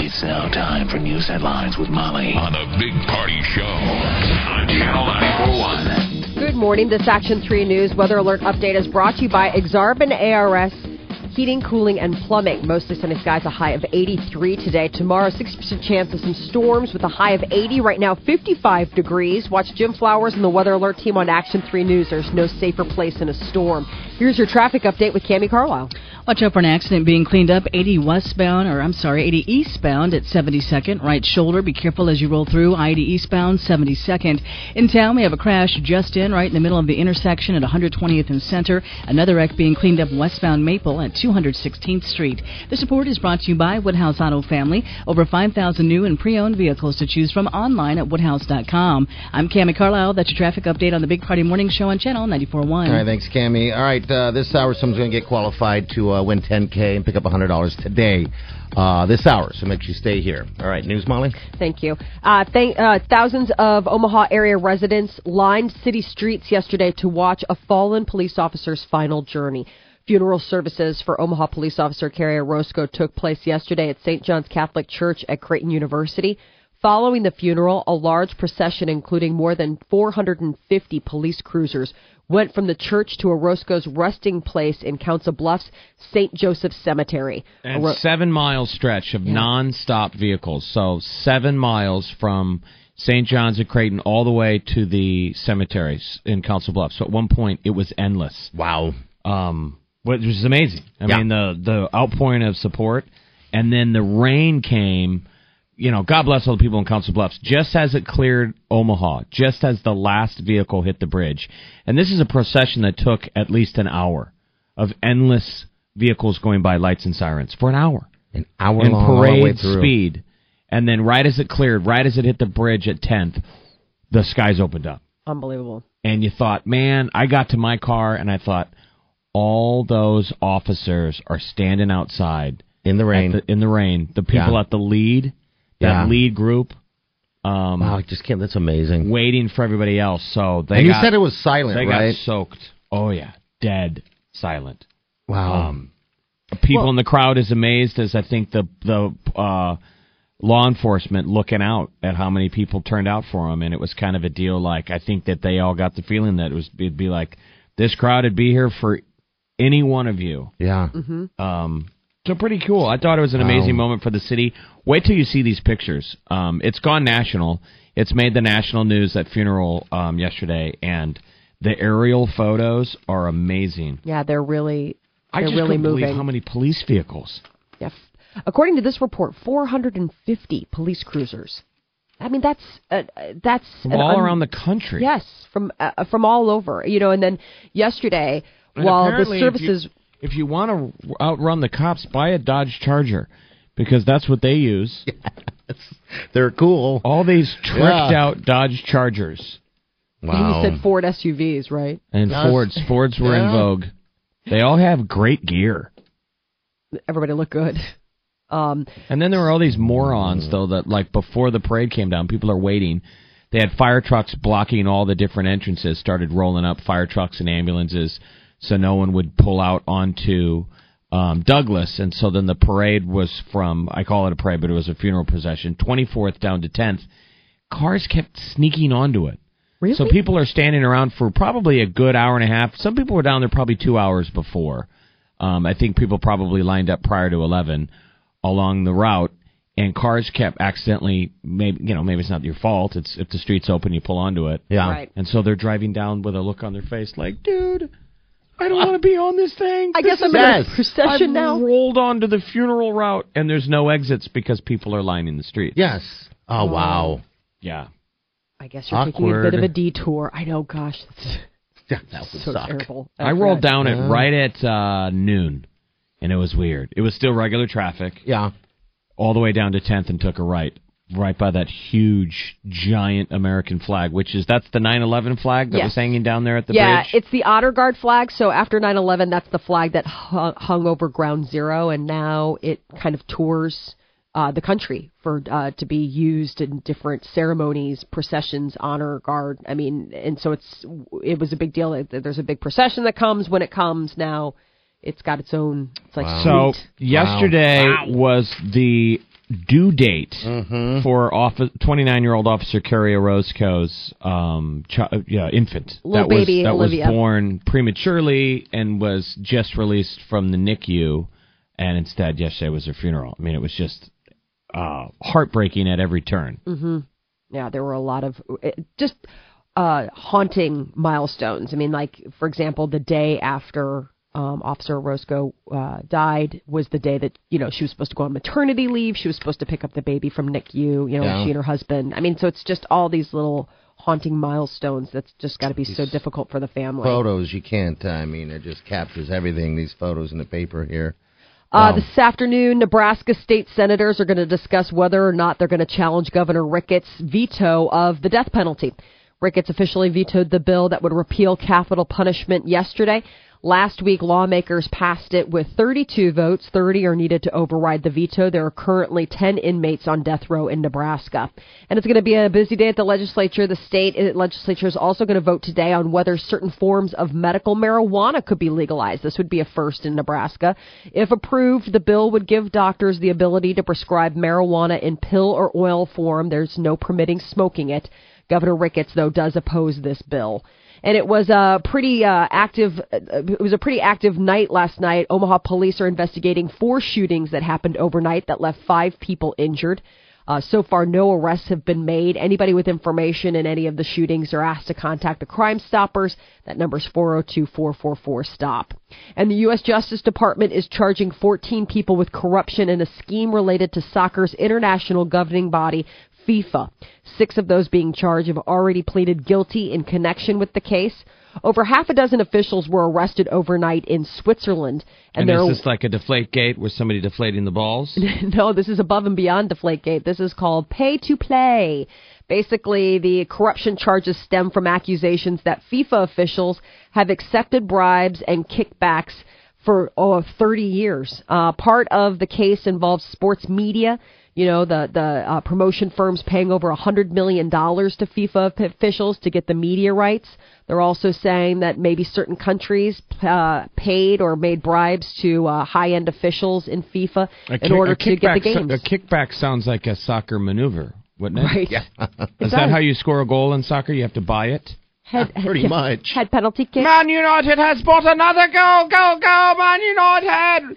It's now time for news headlines with Molly on the Big Party Show on Channel 941. Good morning. This Action 3 News weather alert update is brought to you by Exarban ARS Heating, Cooling, and Plumbing. Mostly sunny skies, a high of 83 today. Tomorrow, 60% chance of some storms with a high of 80. Right now, 55 degrees. Watch Jim Flowers and the Weather Alert team on Action 3 News. There's no safer place in a storm. Here's your traffic update with Cami Carlisle. Watch out for an accident being cleaned up 80 westbound, or I'm sorry, 80 eastbound at 72nd. Right shoulder, be careful as you roll through. 80 eastbound, 72nd. In town, we have a crash just in, right in the middle of the intersection at 120th and Center. Another wreck being cleaned up westbound Maple at 216th Street. The support is brought to you by Woodhouse Auto Family. Over 5,000 new and pre-owned vehicles to choose from online at woodhouse.com. I'm Cami Carlisle. That's your traffic update on the Big Party Morning Show on Channel 94.1. All right, thanks, Cami. All right, uh, this hour someone's going to get qualified to uh, win 10K and pick up $100 today. Uh, this hour, so make sure you stay here. All right, news, Molly. Thank you. Uh, uh, thousands of Omaha area residents lined city streets yesterday to watch a fallen police officer's final journey. Funeral services for Omaha police officer Kerrie Orozco took place yesterday at St. John's Catholic Church at Creighton University. Following the funeral, a large procession including more than 450 police cruisers went from the church to Orozco's resting place in Council Bluffs, St. Joseph Cemetery. And Oro- seven mile stretch of non-stop vehicles. So seven miles from St. John's at Creighton all the way to the cemeteries in Council Bluffs. So at one point it was endless. Wow. Um, which was amazing. I Yeah. mean the the outpouring of support, and then the rain came. You know, God bless all the people in Council Bluffs. Just as it cleared Omaha, just as the last vehicle hit the bridge, and this is a procession that took at least an hour of endless vehicles going by, lights and sirens for an hour An hour in long, all the way parade speed. And then right as it cleared, right as it hit the bridge at 10th, the skies opened up. Unbelievable. And you thought, man, I got to my car and I thought, all those officers are standing outside In the rain. the- in the rain. The people Yeah. at the lead, that Yeah. lead group, um, wow, I just can't. That's amazing. waiting for everybody else. So they and you got, said it was silent, they right? got soaked. Oh yeah, dead silent. wow. Um, people in the crowd is amazed as I think the the uh, law enforcement looking out at how many people turned out for him, and it was kind of a deal. Like I think that they all got the feeling that it was it'd be like this crowd would be here for any one of you. yeah. Um, so pretty cool. I thought it was an amazing Wow. moment for the city. Wait till you see these pictures. Um, it's gone national. It's made the national news at funeral um, yesterday, and the aerial photos are amazing. Yeah, they're really I they're just really couldn't believe how many police vehicles. Yeah. f- According to this report, 450 police cruisers. I mean, that's uh, uh, that's From all un- around the country. Yes, from uh, from all over. You know, and then yesterday, And while the apparently if you- services If you, want to outrun the cops, buy a Dodge Charger because that's what they use. Yes. They're cool. All these tricked Yeah. out Dodge Chargers Wow. you said Ford SUVs, right? and Yes. Fords. Fords were in vogue. They all have great gear. Everybody looked good. Um, And then there were all these morons, though, that like before the parade came down, people are waiting. They had fire trucks blocking all the different entrances, started rolling up fire trucks and ambulances so no one would pull out onto um, Douglas. And so then the parade was from, I call it a parade, but it was a funeral procession, 24th down to 10th. Cars kept sneaking onto it. really? So people are standing around for probably a good hour and a half. Some people were down there probably two hours before. Um, I think people probably lined up prior to 11 along the route, and cars kept accidentally, maybe you know, maybe it's not your fault. It's if the street's open, you pull onto it. Yeah. Right. And so they're driving down with a look on their face like, dude, I don't want to be on this thing. I guess I'm is- in a Yes. procession I've now. rolled onto the funeral route, and there's no exits because people are lining the street. Yes. Oh, wow. Yeah. I guess you're taking a bit of a detour. I know, gosh. That's, that would so suck. terrible. I rolled That's down it right at uh, noon, and it was weird. It was still regular traffic Yeah. all the way down to 10th and took a right. Right by that huge, giant American flag, which is that's the 9/11 flag that Yes. was hanging down there at the yeah, bridge. it's the Honor Guard flag. So after 9/11, that's the flag that hung, hung over Ground Zero, and now it kind of tours uh, the country for uh, to be used in different ceremonies, processions, Honor Guard. I mean, and so it's it was a big deal. There's a big procession that comes when it comes. Now it's got its own. It's like So sweet. yesterday was the due date Mm-hmm. for office, 29-year-old Officer Kerrie Orozco's um, chi- yeah, infant Little that was baby that Olivia. was born prematurely and was just released from the NICU, and instead yesterday was her funeral. I mean, it was just uh, heartbreaking at every turn. Mm-hmm. Yeah, there were a lot of it, just uh, haunting milestones. I mean, like for example, the day after um, Officer Orozco uh, died was the day that you know she was supposed to go on maternity leave. She was supposed to pick up the baby from NICU. You know, Yeah. she and her husband. I mean, so it's just all these little haunting milestones. That's just got to be so difficult for the family. Photos, you can't. I mean, it just captures everything. These photos in the paper here. Uh, this afternoon, Nebraska state senators are going to discuss whether or not they're going to challenge Governor Ricketts' veto of the death penalty. Ricketts officially vetoed the bill that would repeal capital punishment yesterday. Last week, lawmakers passed it with 32 votes. 30 are needed to override the veto. There are currently 10 inmates on death row in Nebraska. And it's going to be a busy day at the legislature. The state uh, legislature is also going to vote today on whether certain forms of medical marijuana could be legalized. This would be a first in Nebraska. If approved, the bill would give doctors the ability to prescribe marijuana in pill or oil form. There's no permitting smoking it. Governor Ricketts, though, does oppose this bill. And it was a pretty uh, active. Uh, it was a pretty active night last night. Omaha police are investigating four shootings that happened overnight that left five people injured. Uh, so far, no arrests have been made. Anybody with information in any of the shootings are asked to contact the Crime Stoppers. That number is 402-444-STOP. And the U.S. Justice Department is charging 14 people with corruption in a scheme related to soccer's international governing body, FIFA. Six of those being charged have already pleaded guilty in connection with the case. Over half a dozen officials were arrested overnight in Switzerland, And, and, is this like a deflate gate with somebody deflating the balls? no, this is above and beyond deflate gate. This is called pay to play. Basically, the corruption charges stem from accusations that FIFA officials have accepted bribes and kickbacks for oh, 30 years. Uh, part of the case involves sports media. You know, the the uh, promotion firms paying over a hundred million dollars to FIFA p- officials to get the media rights. They're also saying that maybe certain countries uh, paid or made bribes to uh, high-end officials in FIFA A in order to get the kickback so- games. a kickback sounds like a soccer maneuver, wouldn't it? Right. Yeah. Is does. that how you score a goal in soccer? You have to buy it. Head, Pretty much. Head penalty kick. Man United has bought another goal, go, go, Man United!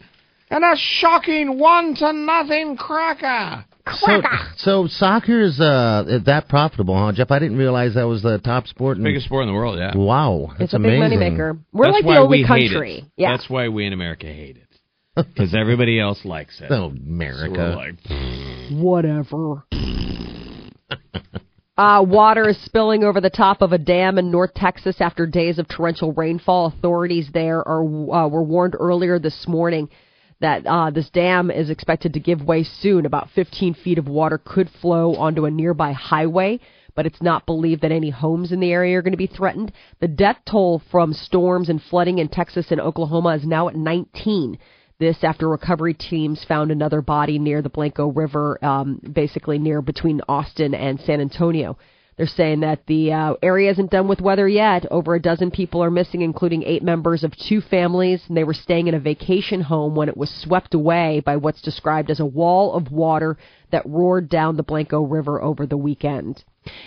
And a shocking one to nothing cracker. So, so soccer is uh, that profitable, huh, Jeff? I didn't realize that was the top sport. In, Biggest sport in the world, yeah. Wow, that's it's a big amazing. moneymaker. We're That's like why the only we hate country. it. Yeah. That's why we in America hate it. Because everybody else likes it. Oh, So America. we're like, Whatever. Uh, water is spilling over the top of a dam in North Texas after days of torrential rainfall. Authorities there are uh, were warned earlier this morning that uh, this dam is expected to give way soon. About 15 feet of water could flow onto a nearby highway, but it's not believed that any homes in the area are going to be threatened. The death toll from storms and flooding in Texas and Oklahoma is now at 19. This after recovery teams found another body near the Blanco River, um, basically near between Austin and San Antonio. They're saying that the uh, area isn't done with weather yet. Over a dozen people are missing, including eight members of two families, and they were staying in a vacation home when it was swept away by what's described as a wall of water that roared down the Blanco River over the weekend.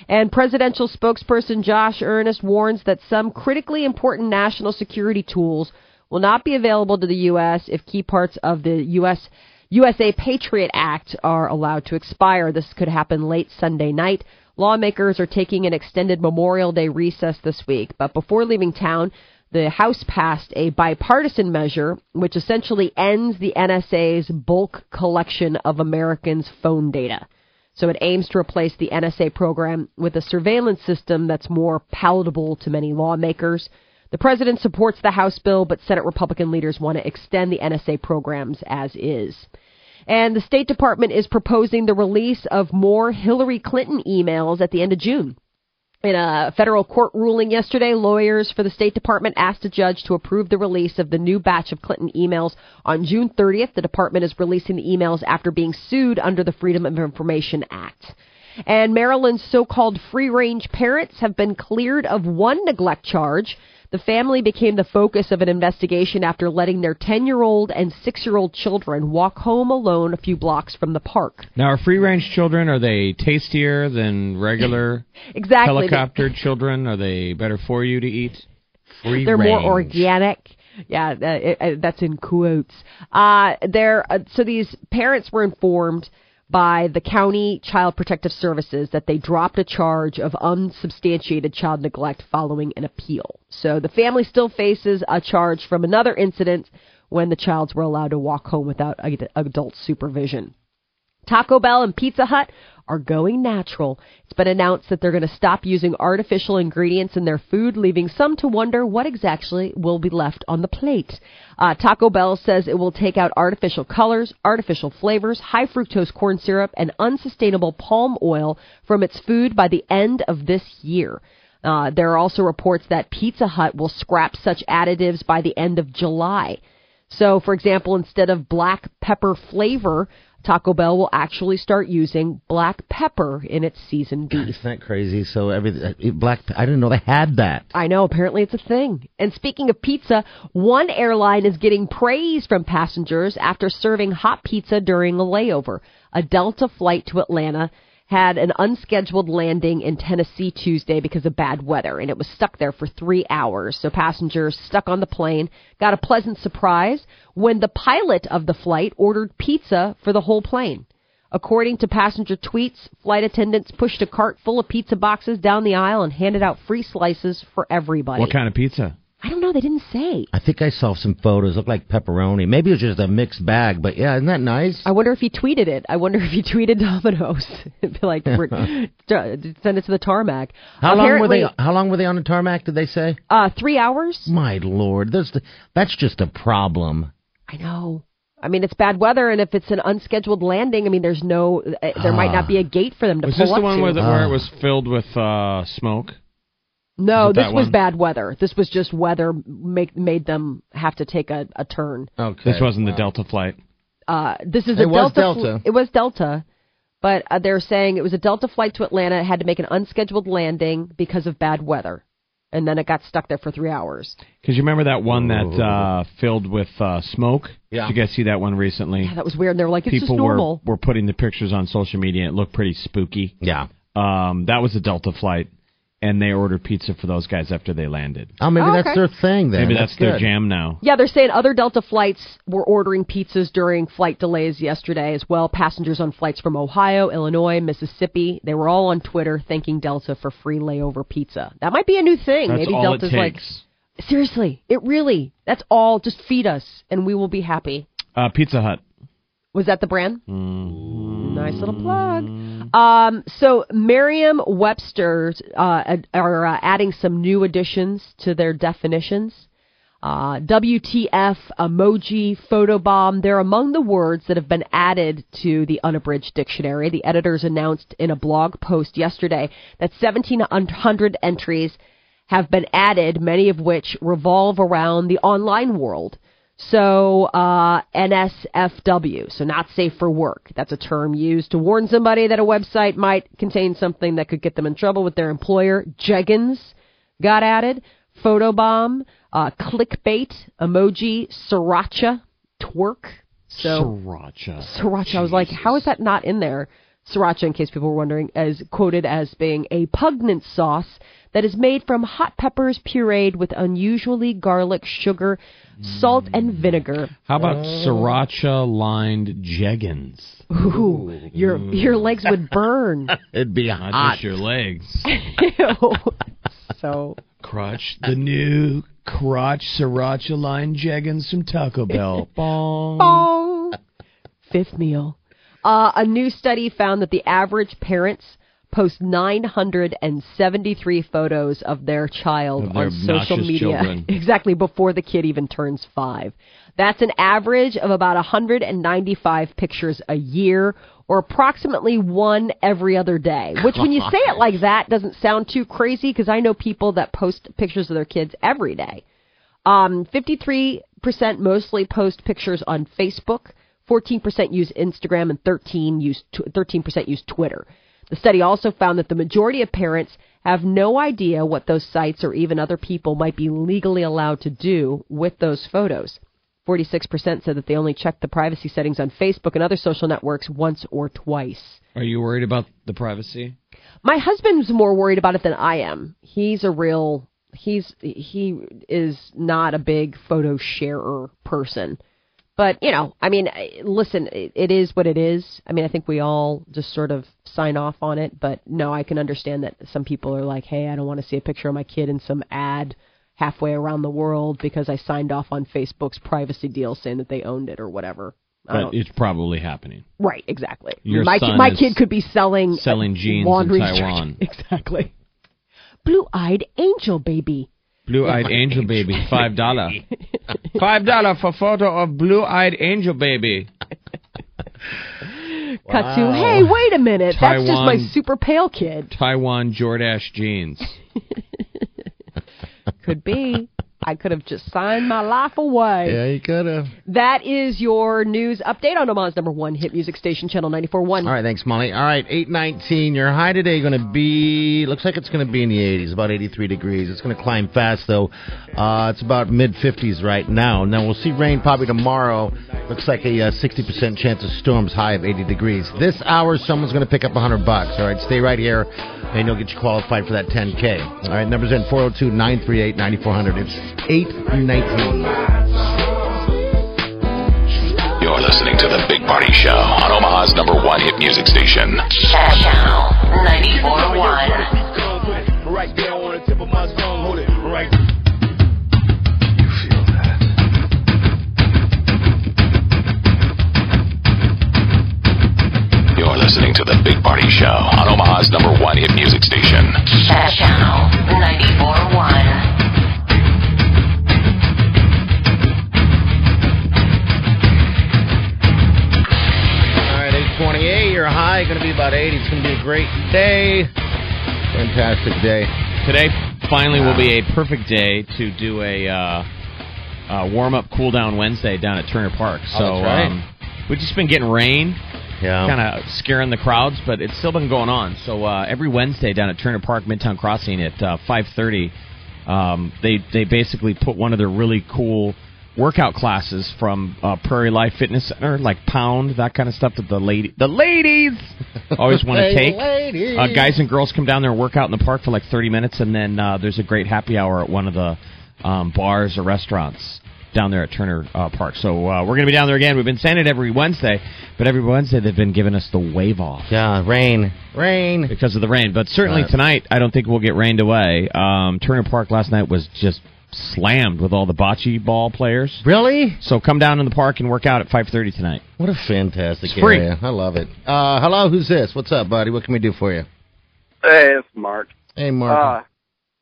And presidential spokesperson Josh Earnest warns that some critically important national security tools will not be available to the U.S. if key parts of the U.S. USA Patriot Act are allowed to expire. This could happen late Sunday night. Lawmakers are taking an extended Memorial Day recess this week, but before leaving town, the House passed a bipartisan measure which essentially ends the NSA's bulk collection of Americans' phone data. So it aims to replace the NSA program with a surveillance system that's more palatable to many lawmakers. The president supports the House bill, but Senate Republican leaders want to extend the NSA programs as is. And the State Department is proposing the release of more Hillary Clinton emails at the end of June. In a federal court ruling yesterday, lawyers for the State Department asked a judge to approve the release of the new batch of Clinton emails on June 30th. The department is releasing the emails after being sued under the Freedom of Information Act. And Maryland's so-called free-range parents have been cleared of one neglect charge. The family became the focus of an investigation after letting their 10 year old and 6 year old children walk home alone a few blocks from the park. Now, are free range children are they tastier than regular Exactly. helicopter children? Are they better for you to eat? Free They're more organic. Yeah, uh, uh, that's in quotes. Uh, they're, uh, so these parents were informed by the county child protective services that they dropped a charge of unsubstantiated child neglect following an appeal. So the family still faces a charge from another incident when the childs were allowed to walk home without ad- adult supervision. Taco Bell and Pizza Hut are going natural. It's been announced that they're going to stop using artificial ingredients in their food, leaving some to wonder what exactly will be left on the plate. Uh, Taco Bell says it will take out artificial colors, artificial flavors, high fructose corn syrup, and unsustainable palm oil from its food by the end of this year. Uh, there are also reports that Pizza Hut will scrap such additives by the end of July. So, for example, instead of black pepper flavor, Taco Bell will actually start using black pepper in its seasoned beef. Isn't that crazy? So every uh, black. I didn't know they had that. I know, apparently it's a thing. And speaking of pizza, one airline is getting praise from passengers after serving hot pizza during a layover. A Delta flight to Atlanta had an unscheduled landing in Tennessee Tuesday because of bad weather, and it was stuck there for three hours. So passengers stuck on the plane got a pleasant surprise when the pilot of the flight ordered pizza for the whole plane. According to passenger tweets, flight attendants pushed a cart full of pizza boxes down the aisle and handed out free slices for everybody. What kind of pizza? I don't know. They didn't say. I think I saw some photos. Look like pepperoni. Maybe it was just a mixed bag. But yeah, isn't that nice? I wonder if he tweeted it. I wonder if he tweeted Domino's. It'd be like, send it to the tarmac. How long were they? How long were they on the tarmac? Did they say? Uh, three hours. My lord, that's the, that's just a problem. I know. I mean, it's bad weather, and if it's an unscheduled landing, I mean, there's no, uh, there might not be a gate for them to Was pull this the one to. where, the, where it was filled with uh, smoke? No, this that was one? bad weather. This was just weather make, made them have to take a, a turn. Okay. This wasn't the Delta flight. Uh, this is It a was Delta. fl- it was Delta, but uh, they're saying it was a Delta flight to Atlanta. It had to make an unscheduled landing because of bad weather, and then it got stuck there for three hours. Because you remember that one that uh, filled with uh, smoke? Yeah. Did you guys see that one recently? Yeah, that was weird. And they were like, "It's People just normal." were were putting the pictures on social media. and It looked pretty spooky. Yeah. Um, that was a Delta flight, and they ordered pizza for those guys after they landed. Oh, maybe Oh, that's okay. their thing then. Maybe that's, their jam now. Yeah, they're saying other Delta flights were ordering pizzas during flight delays yesterday as well. Passengers on flights from Ohio, Illinois, Mississippi, they were all on Twitter thanking Delta for free layover pizza. That might be a new thing. That's Maybe all Delta's it like, seriously, it really, that's all. Just feed us and we will be happy. Uh, Pizza Hut. Was that the brand? Mm-hmm. Nice little plug. Um, so Merriam-Webster uh, are uh, adding some new additions to their definitions. Uh, WTF, emoji, photobomb, they're among the words that have been added to the unabridged dictionary. The editors announced in a blog post yesterday that 1,700 entries have been added, many of which revolve around the online world. So, uh, NSFW, so not safe for work. That's a term used to warn somebody that a website might contain something that could get them in trouble with their employer. Jeggings got added. Photobomb, uh, clickbait, emoji, sriracha, twerk. So, Sriracha. sriracha. I was like, how is that not in there? Sriracha, in case people were wondering, is quoted as being a pungent sauce that is made from hot peppers pureed with unusually garlic, sugar, salt, and mm. vinegar. How about oh. sriracha lined jeggings? Ooh, your mm. your legs would burn. It'd be Not hot. just your legs. Ew. so Crotch, the new crotch sriracha lined jeggings from Taco Bell. Bong. Bong. Fifth meal. Uh, a new study found that the average parent's post 973 photos of their child Of their on social media children. exactly before the kid even turns 5. That's an average of about 195 pictures a year or approximately one every other day. Which when you say it like that doesn't sound too crazy because I know people that post pictures of their kids every day. Um, 53% mostly post pictures on Facebook, 14% use Instagram, and 13 use tw- 13% use Twitter. The study also found that the majority of parents have no idea what those sites or even other people might be legally allowed to do with those photos. 46% said that they only check the privacy settings on Facebook and other social networks once or twice. Are you worried about the privacy? My husband's more worried about it than I am. He's a real he's he is not a big photo sharer person. But, you know, I mean, listen, it, is what it is. I mean, I think we all just sort of sign off on it, but no, I can understand that some people are like, "Hey, I don't want to see a picture of my kid in some ad halfway around the world because I signed off on Facebook's privacy deal saying that they owned it or whatever." But it's probably happening. Right, exactly. Your my son my kid could be selling selling jeans in Taiwan. Exactly. Blue-eyed angel baby. Blue-eyed angel baby, five dollar. Five dollar for photo of blue-eyed angel baby. Cut to, hey, wait a minute. That's just my super pale kid. Taiwan Jordache jeans. Could be. I could have just signed my life away. Yeah, you could have. That is your news update on Omaha's number one hit music station, Channel 94.1. All right, thanks, Molly. All right, 819. Your high today going to be, looks like it's going to be in the 80s, about 83 degrees. It's going to climb fast, though. Uh, it's about mid 50s right now. Now, we'll see rain probably tomorrow. Looks like a uh, 60% chance of storms, high of 80 degrees. This hour, someone's going to pick up 100 bucks. All right, stay right here, and you'll get you qualified for that 10K. All right, numbers in 402 938 9400. It's 819. You're listening to The Big Party Show on Omaha's number one hit music station. Channel 94.1. Right there on the tip of my tongue, hold it right. You feel that? You're listening to The Big Party Show on Omaha's number one hit music station. Channel 94.1. high going to be about 80. It's going to be a great day. Fantastic day. Today finally will be a perfect day to do a uh, uh, warm up, cool down Wednesday down at Turner Park. So Oh, that's right. um, we've just been getting rain, Yeah. kind of scaring the crowds, but it's still been going on. So uh, every Wednesday down at Turner Park, Midtown Crossing at uh, 5:30, um, they they basically put one of their really cool workout classes from uh, Prairie Life Fitness Center, like Pound, that kind of stuff that the lady the ladies always want to take. Uh, guys and girls come down there and work out in the park for like 30 minutes, and then uh, there's a great happy hour at one of the um, bars or restaurants down there at Turner uh, Park. So uh, we're going to be down there again. We've been saying it every Wednesday, but every Wednesday they've been giving us the wave off Yeah, rain. Rain. because of the rain. But certainly Right. tonight, I don't think we'll get rained away. Um, Turner Park last night was just slammed with all the bocce ball players. Really? So come down in the park and work out at 5:30 tonight. What a fantastic It's free. area. I love it. Uh, hello, who's this? What's up, buddy? What can we do for you? Hey, it's Mark. Hey, Mark. Uh,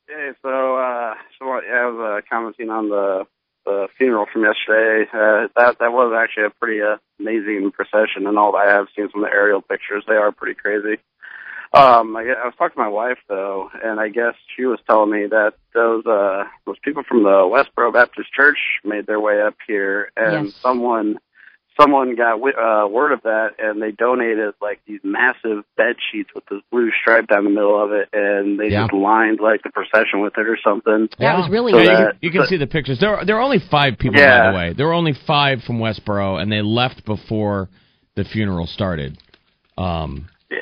hey, so, uh, so what- I was uh, commenting on the the funeral from yesterday. Uh, that that was actually a pretty uh, amazing procession, and all. I have seen some of the aerial pictures. They are pretty crazy. Um, I, I was talking to my wife though, and I guess she was telling me that those uh those people from the Westboro Baptist Church made their way up here, and Yes. someone someone got wi- uh, word of that, and they donated like these massive bed sheets with this blue stripe down the middle of it, and they Yeah. just lined like the procession with it or something. That was really So nice. Yeah, you, can, you can but- see the pictures. There, there are only five people, by the way. There were only five from Westboro, and they left before the funeral started. Um, Yeah.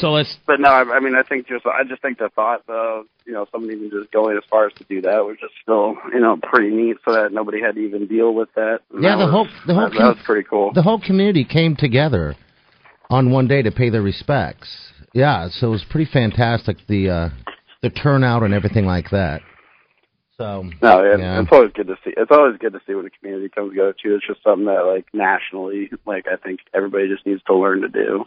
So let's. But no, I, I mean, I think just I just think the thought of you know somebody even just going as far as to do that was just still you know pretty neat, so that nobody had to even deal with that. And Yeah, that the was- whole- the whole that, that was pretty cool. the whole community came together on one day to pay their respects. Yeah, so it was pretty fantastic the uh, the turnout and everything like that. So No, it, yeah. it's always good to see. It's always good to see when the community comes together too. It's just something that like nationally, like I think everybody just needs to learn to do.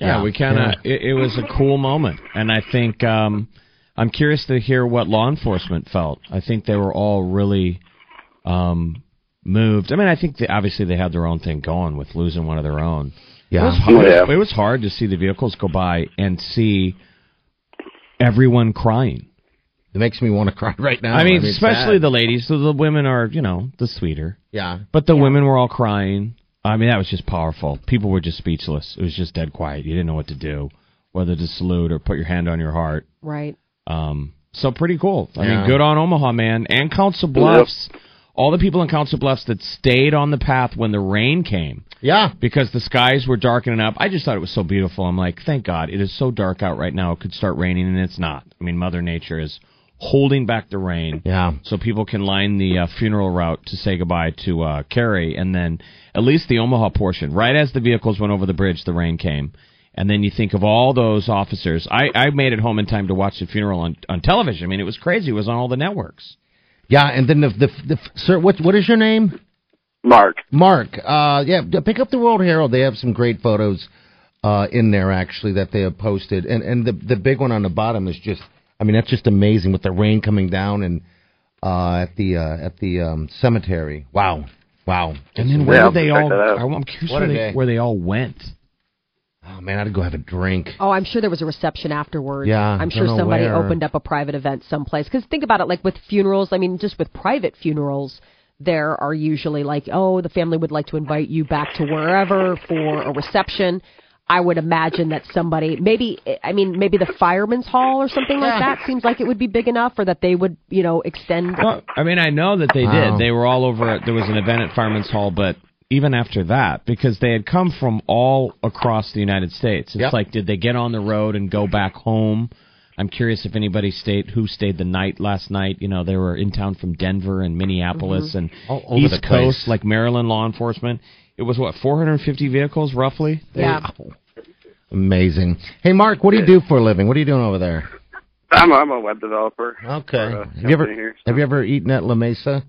Yeah, Yeah. we kind of. Yeah. It, it was a cool moment, and I think um, I'm curious to hear what law enforcement felt. I think they were all really um, moved. I mean, I think they, obviously they had their own thing going with losing one of their own. It Yeah. was, hard, Yeah. it was hard to see the vehicles go by and see everyone crying. It makes me want to cry right now. I mean, it's especially sad. the ladies. So the women are, you know, the sweeter. yeah. But the women were all crying. I mean, that was just powerful. People were just speechless. It was just dead quiet. You didn't know what to do, whether to salute or put your hand on your heart. Right. Um, so pretty cool. I Yeah. mean, good on Omaha, man, and Council Bluffs. All the people in Council Bluffs that stayed on the path when the rain came Yeah. because the skies were darkening up. I just thought it was so beautiful. I'm like, thank God, it is so dark out right now. It could start raining, and it's not. I mean, Mother Nature is holding back the rain Yeah. so people can line the uh, funeral route to say goodbye to uh, Kerrie, and then at least the Omaha portion. Right as the vehicles went over the bridge, the rain came, and then you think of all those officers. I, I made it home in time to watch the funeral on on television. I mean, it was crazy. It was on all the networks. Yeah, and then the the, the sir, what what is your name? Mark. Mark. Uh, yeah, pick up the World Herald. They have some great photos uh, in there actually that they have posted, and and the the big one on the bottom is just. I mean, that's just amazing with the rain coming down and uh, at the uh, at the um, cemetery. Wow, wow. And then where Yeah, did they all? I'm curious where they, where they all went. Oh man, I'd go have a drink. Oh, I'm sure there was a reception afterwards. Yeah, I'm sure somebody where. opened up a private event someplace. Because think about it, like with funerals. I mean, just with private funerals, there are usually like, oh, the family would like to invite you back to wherever for a reception. I would imagine that somebody, maybe, I mean, maybe the fireman's hall or something like that seems like it would be big enough, or that they would, you know, extend. Well, I mean, I know that they Wow. did. They were all over. At, there was an event at Fireman's Hall, but even after that, because they had come from all across the United States, it's Yep. like, did they get on the road and go back home? I'm curious if anybody stayed who stayed the night last night. You know, they were in town from Denver and Minneapolis mm-hmm. and All over East the place. Coast, like Maryland law enforcement. It was what 450 vehicles roughly. yeah. Amazing. Hey, Mark, what do you do for a living? What are you doing over there? I'm I'm a web developer. Okay. Have you ever here, so- have you ever eaten at La Mesa?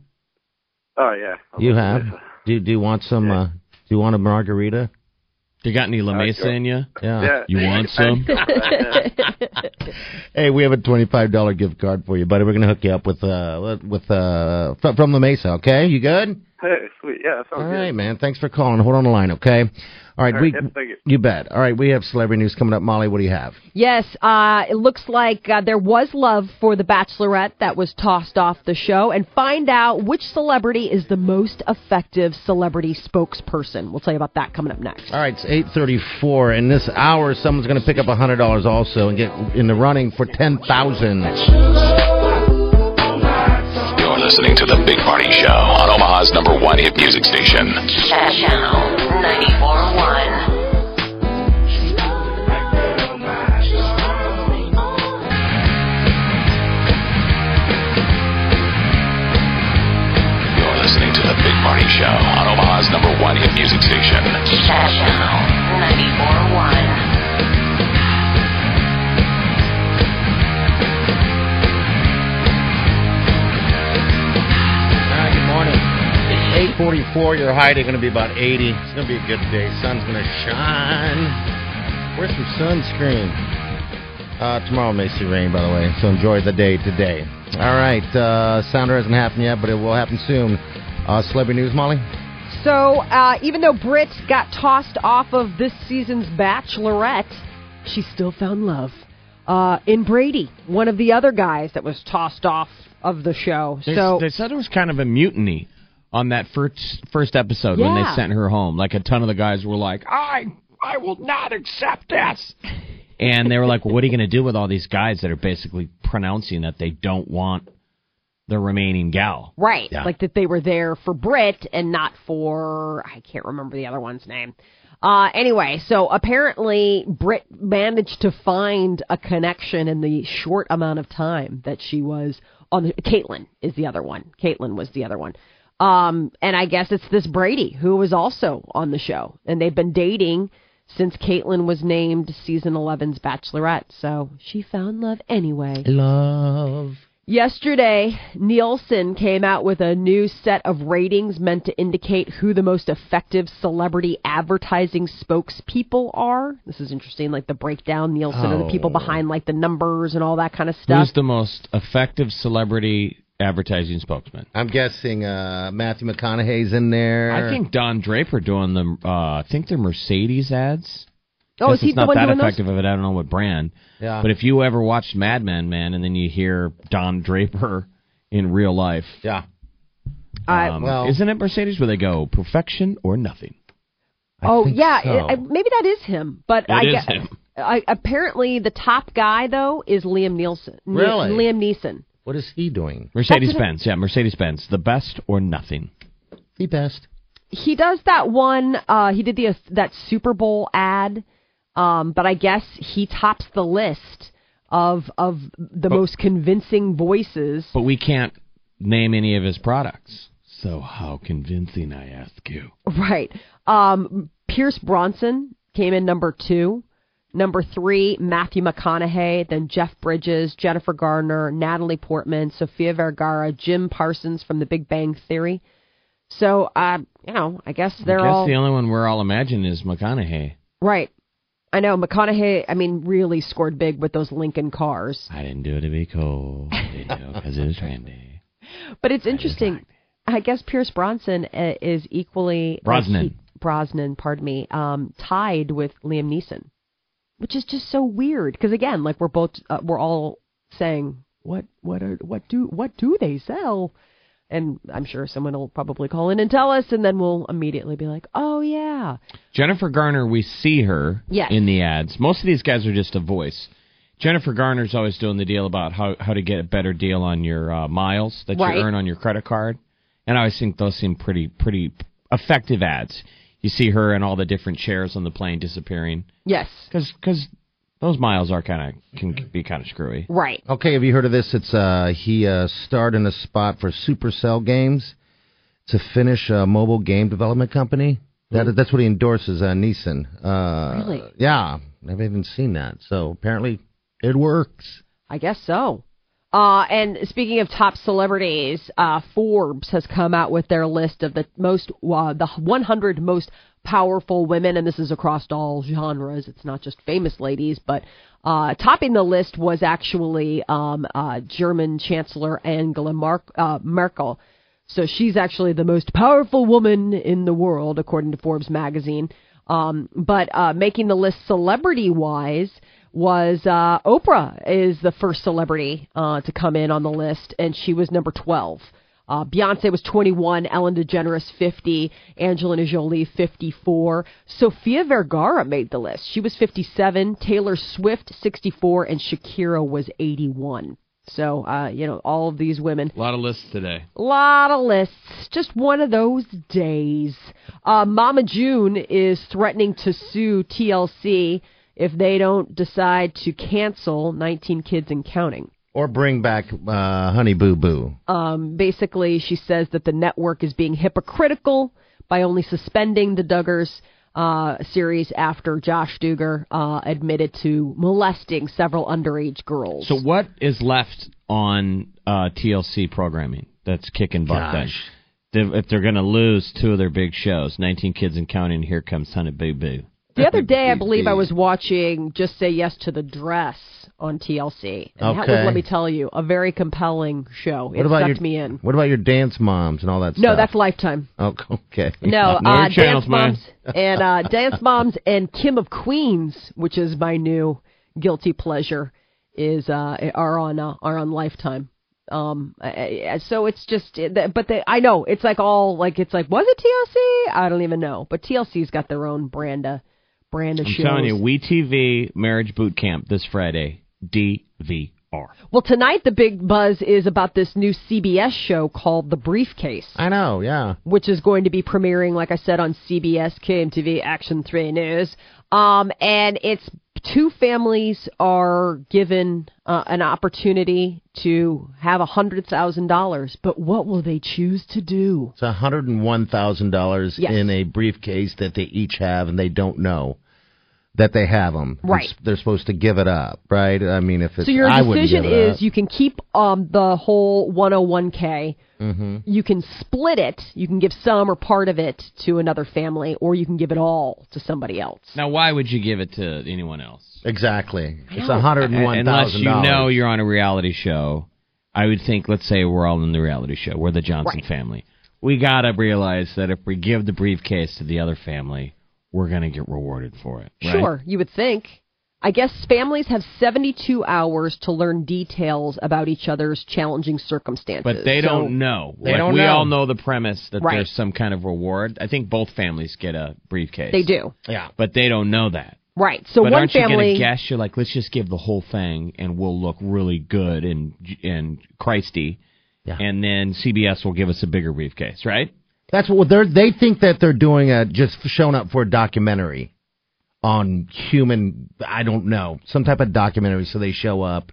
Oh yeah. I You have. Do do you want some? Yeah. Uh, do you want a margarita? Do you got any La Uh, Mesa sure. in you? Yeah. Yeah. You want some? Hey, we have a twenty-five dollar gift card for you, buddy. We're gonna hook you up with uh with uh from La Mesa. Okay, you good? Hey, sweet. Yeah, that sounds All good. right, man. Thanks for calling. Hold on the line, okay? All right, All we right, yep, thank you. you bet. All right, we have celebrity news coming up. Molly, what do you have? Yes, uh, it looks like uh, there was love for the Bachelorette that was tossed off the show, and find out which celebrity is the most effective celebrity spokesperson. We'll tell you about that coming up next. All right, it's eight thirty-four. In this hour, someone's gonna pick up a hundred dollars also and get in the running for ten thousand. Listening to The Big Party Show on Omaha's number one hit music station. Channel 94.1. 84. Your high day going to be about 80. It's going to be a good day. Sun's going to shine. Wear some sunscreen. Uh, tomorrow may see rain, by the way, so enjoy the day today. All right, uh, sounder hasn't happened yet, but it will happen soon. Uh, celebrity news, Molly? So, uh, even though Britt got tossed off of this season's Bachelorette, she still found love uh, in Brady, one of the other guys that was tossed off of the show. They, so they said it was kind of a mutiny on that first first episode when they sent her home. Like a ton of the guys were like, "I I will not accept this," and they were like, well, "What are you going to do with all these guys that are basically pronouncing that they don't want the remaining gal?" right, Yeah. like that they were there for Britt and not for I can't remember the other one's name. Uh, anyway, so apparently Britt managed to find a connection in the short amount of time that she was on the. Kaitlyn is the other one. Kaitlyn was the other one. Um, and I guess it's this Brady who was also on the show, and they've been dating since Kaitlyn was named season 11's Bachelorette. So she found love anyway. Love. Yesterday, Nielsen came out with a new set of ratings meant to indicate who the most effective celebrity advertising spokespeople are. This is interesting, like the breakdown. Nielsen are the people Oh. behind like the numbers and all that kind of stuff. Who's the most effective celebrity advertising spokesman? I'm guessing uh, Matthew McConaughey's in there. I think Don Draper doing the. Uh, I think they're Mercedes ads. Oh, Guess is he it's the not one that doing those? effective of it. I don't know what brand. Yeah. But if you ever watched Mad Men, man, and then you hear Don Draper in real life, Yeah. I- um, well- isn't it Mercedes where they go perfection or nothing? I oh yeah, so. it- I, maybe that is him. But It I is guess, him. I, apparently the top guy though is Liam Nielsen. Really? Liam Neeson. What is he doing? Mercedes Benz, yeah, Mercedes Benz, the best or nothing. The best. he does that one. Uh, he did the that Super Bowl ad, um, but I guess he tops the list of of the most convincing voices. But we can't name any of his products. So how convincing, I ask you. Right. Um, Pierce Bronson came in number two. Number three, Matthew McConaughey, then Jeff Bridges, Jennifer Garner, Natalie Portman, Sofia Vergara, Jim Parsons from The Big Bang Theory. So, uh, you know, I guess they're I guess all the only one we're all imagining is McConaughey. right. I know McConaughey. I mean, really scored big with those Lincoln cars. I didn't do it to be cool. I didn't do it because it was trendy. But it's interesting. I guess Pierce Bronson uh, is equally Brosnan. he- Brosnan, pardon me, um, tied with Liam Neeson, which is just so weird. Because again, like we're both uh, we're all saying what what are what do what do they sell? And I'm sure someone will probably call in and tell us, and then we'll immediately be like, "Oh yeah, Jennifer Garner, we see her Yes. in the ads. Most of these guys are just a voice. Jennifer Garner's always doing the deal about how how to get a better deal on your uh, miles that Right. you earn on your credit card, and I always think those seem pretty pretty effective ads. You see her and all the different chairs on the plane disappearing yes, because those miles are kind of can be kind of screwy. right." Okay, have you heard of this? It's uh he uh starred in a spot for Supercell Games. It's a Finnish uh, mobile game development company. That that's what he endorses, uh, Neeson. Uh, Really? Yeah, I haven't even seen that. So apparently, it works. I guess so. Uh, and speaking of top celebrities, uh, Forbes has come out with their list of the most, uh, the 100 most powerful women, and this is across all genres. It's not just famous ladies, but uh, topping the list was actually um, uh, German Chancellor Angela Mar- uh, Merkel. So she's actually the most powerful woman in the world, according to Forbes magazine. Um, but uh, making the list celebrity wise was uh, Oprah is the first celebrity uh, to come in on the list, and she was number 12. Uh, Beyonce was 21, Ellen DeGeneres 50, Angelina Jolie 54. Sofia Vergara made the list. She was 57, Taylor Swift 64, and Shakira was 81. So, uh, you know, all of these women A lot of lists today. A lot of lists. Just one of those days. Uh, Mama June is threatening to sue TLC if they don't decide to cancel 19 Kids and Counting. Or bring back uh, Honey Boo Boo. Um, basically, she says that the network is being hypocritical by only suspending the Duggars uh, series after Josh Duggar uh, admitted to molesting several underage girls. So what is left on uh, TLC programming that's kicking butt then? Gosh. They- If they're going to lose two of their big shows, 19 Kids and Counting, Here Comes Honey Boo Boo. The other day, I believe I was watching Just Say Yes to the Dress on TLC. And that was, Okay. let me tell you, a very compelling show. It What about sucked your me in. What about your dance moms and all that No, stuff? No, that's Lifetime. Oh, okay. No, uh, channels, Dance man. Moms and uh, Dance Moms and Kim of Queens, which is my new guilty pleasure, is uh, are on uh, are on Lifetime. Um, so it's just, but they, I know it's like all like it's like was it TLC? I don't even know, but TLC's got their own brand of brand of I'm shows. telling you, WeTV Marriage Boot Camp this Friday. DVR. Well, tonight the big buzz is about this new CBS show called The Briefcase, I know. Yeah. which is going to be premiering, like I said, on CBS, KMTV, Action 3 News. Um, and it's two families are given uh, an opportunity to have a hundred thousand dollars, but what will they choose to do? It's a hundred and one thousand dollars in a briefcase that they each have and they don't know. That they have them. Right. They're supposed to give it up, right? I mean, if it's So your I decision give it is up. you can keep um, the whole 101k. Mhm. You can split it. You can give some or part of it to another family, or you can give it all to somebody else. Now, why would you give it to anyone else? exactly. It's don't- a hundred and one Unless you know you're on a reality show, I would think. Let's say we're all in the reality show. We're the Johnson Right. family. We gotta realize that if we give the briefcase to the other family, we're gonna get rewarded for it. right? Sure, you would think. I guess families have 72 hours to learn details about each other's challenging circumstances. But they So- don't know. They Like, don't we know. all know the premise that Right. there's some kind of reward. I think both families get a briefcase. They do. Yeah. But they don't know that. Right. So but one aren't family. you gonna guess? You're like, let's just give the whole thing, and we'll look really good and and Christy, Yeah. and then CBS will give us a bigger briefcase, right? That's what they're. They think that they're doing a just showing up for a documentary on human. I don't know some type of documentary, so they show up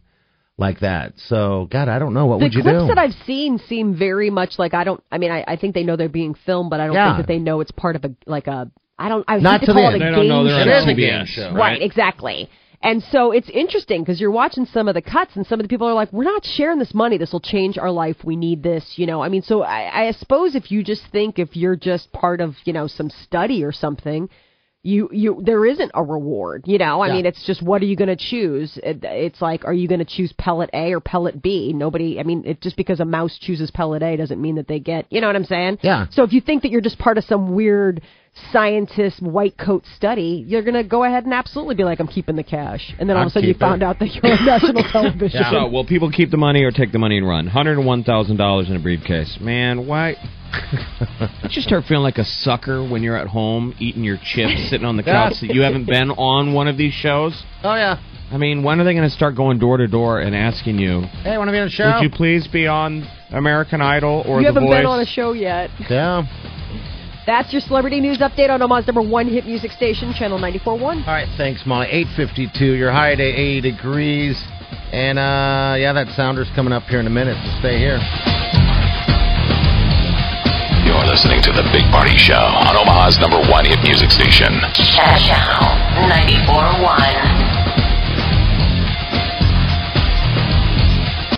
like that. So God, I don't know what the would you do. The clips that I've seen seem very much like I don't. I mean, I, I think they know they're being filmed, but I don't Yeah. think that they know it's part of a like a. I don't. I Not hate to to call them. it a They game don't know they're show. It is a CBS, game show. right? Right, exactly. And so it's interesting because you're watching some of the cuts, and some of the people are like, "We're not sharing this money. This will change our life. We need this." You know, I mean, so I, I suppose if you just think if you're just part of you know some study or something, you you there isn't a reward. You know, I Yeah. mean, it's just what are you going to choose? It, it's like, are you going to choose pellet A or pellet B? Nobody. I mean, it, just because a mouse chooses pellet A doesn't mean that they get. You know what I'm saying? Yeah. So if you think that you're just part of some weird scientist white coat study, you're going to go ahead and absolutely be like, I'm keeping the cash. And then all I'll of a sudden you keep it. found out that you're on national television. So, will people keep the money or take the money and run? Hundred and one thousand dollars in a briefcase. Man, why? Don't you start feeling like a sucker when you're at home eating your chips, sitting on the couch that you haven't been on one of these shows? oh yeah. I mean, when are they going to start going door to door and asking you, Hey, want to be on the show? "Would you please be on American Idol or you The haven't been on a show yet. yeah. That's your celebrity news update on Omaha's number one hit music station, Channel 94.1. All right, thanks, Molly. Eight fifty-two. Your high day eighty degrees, and uh, yeah, that sounder's coming up here in a minute. So stay here. You're listening to The Big Party Show on Omaha's number one hit music station. Channel 94.1.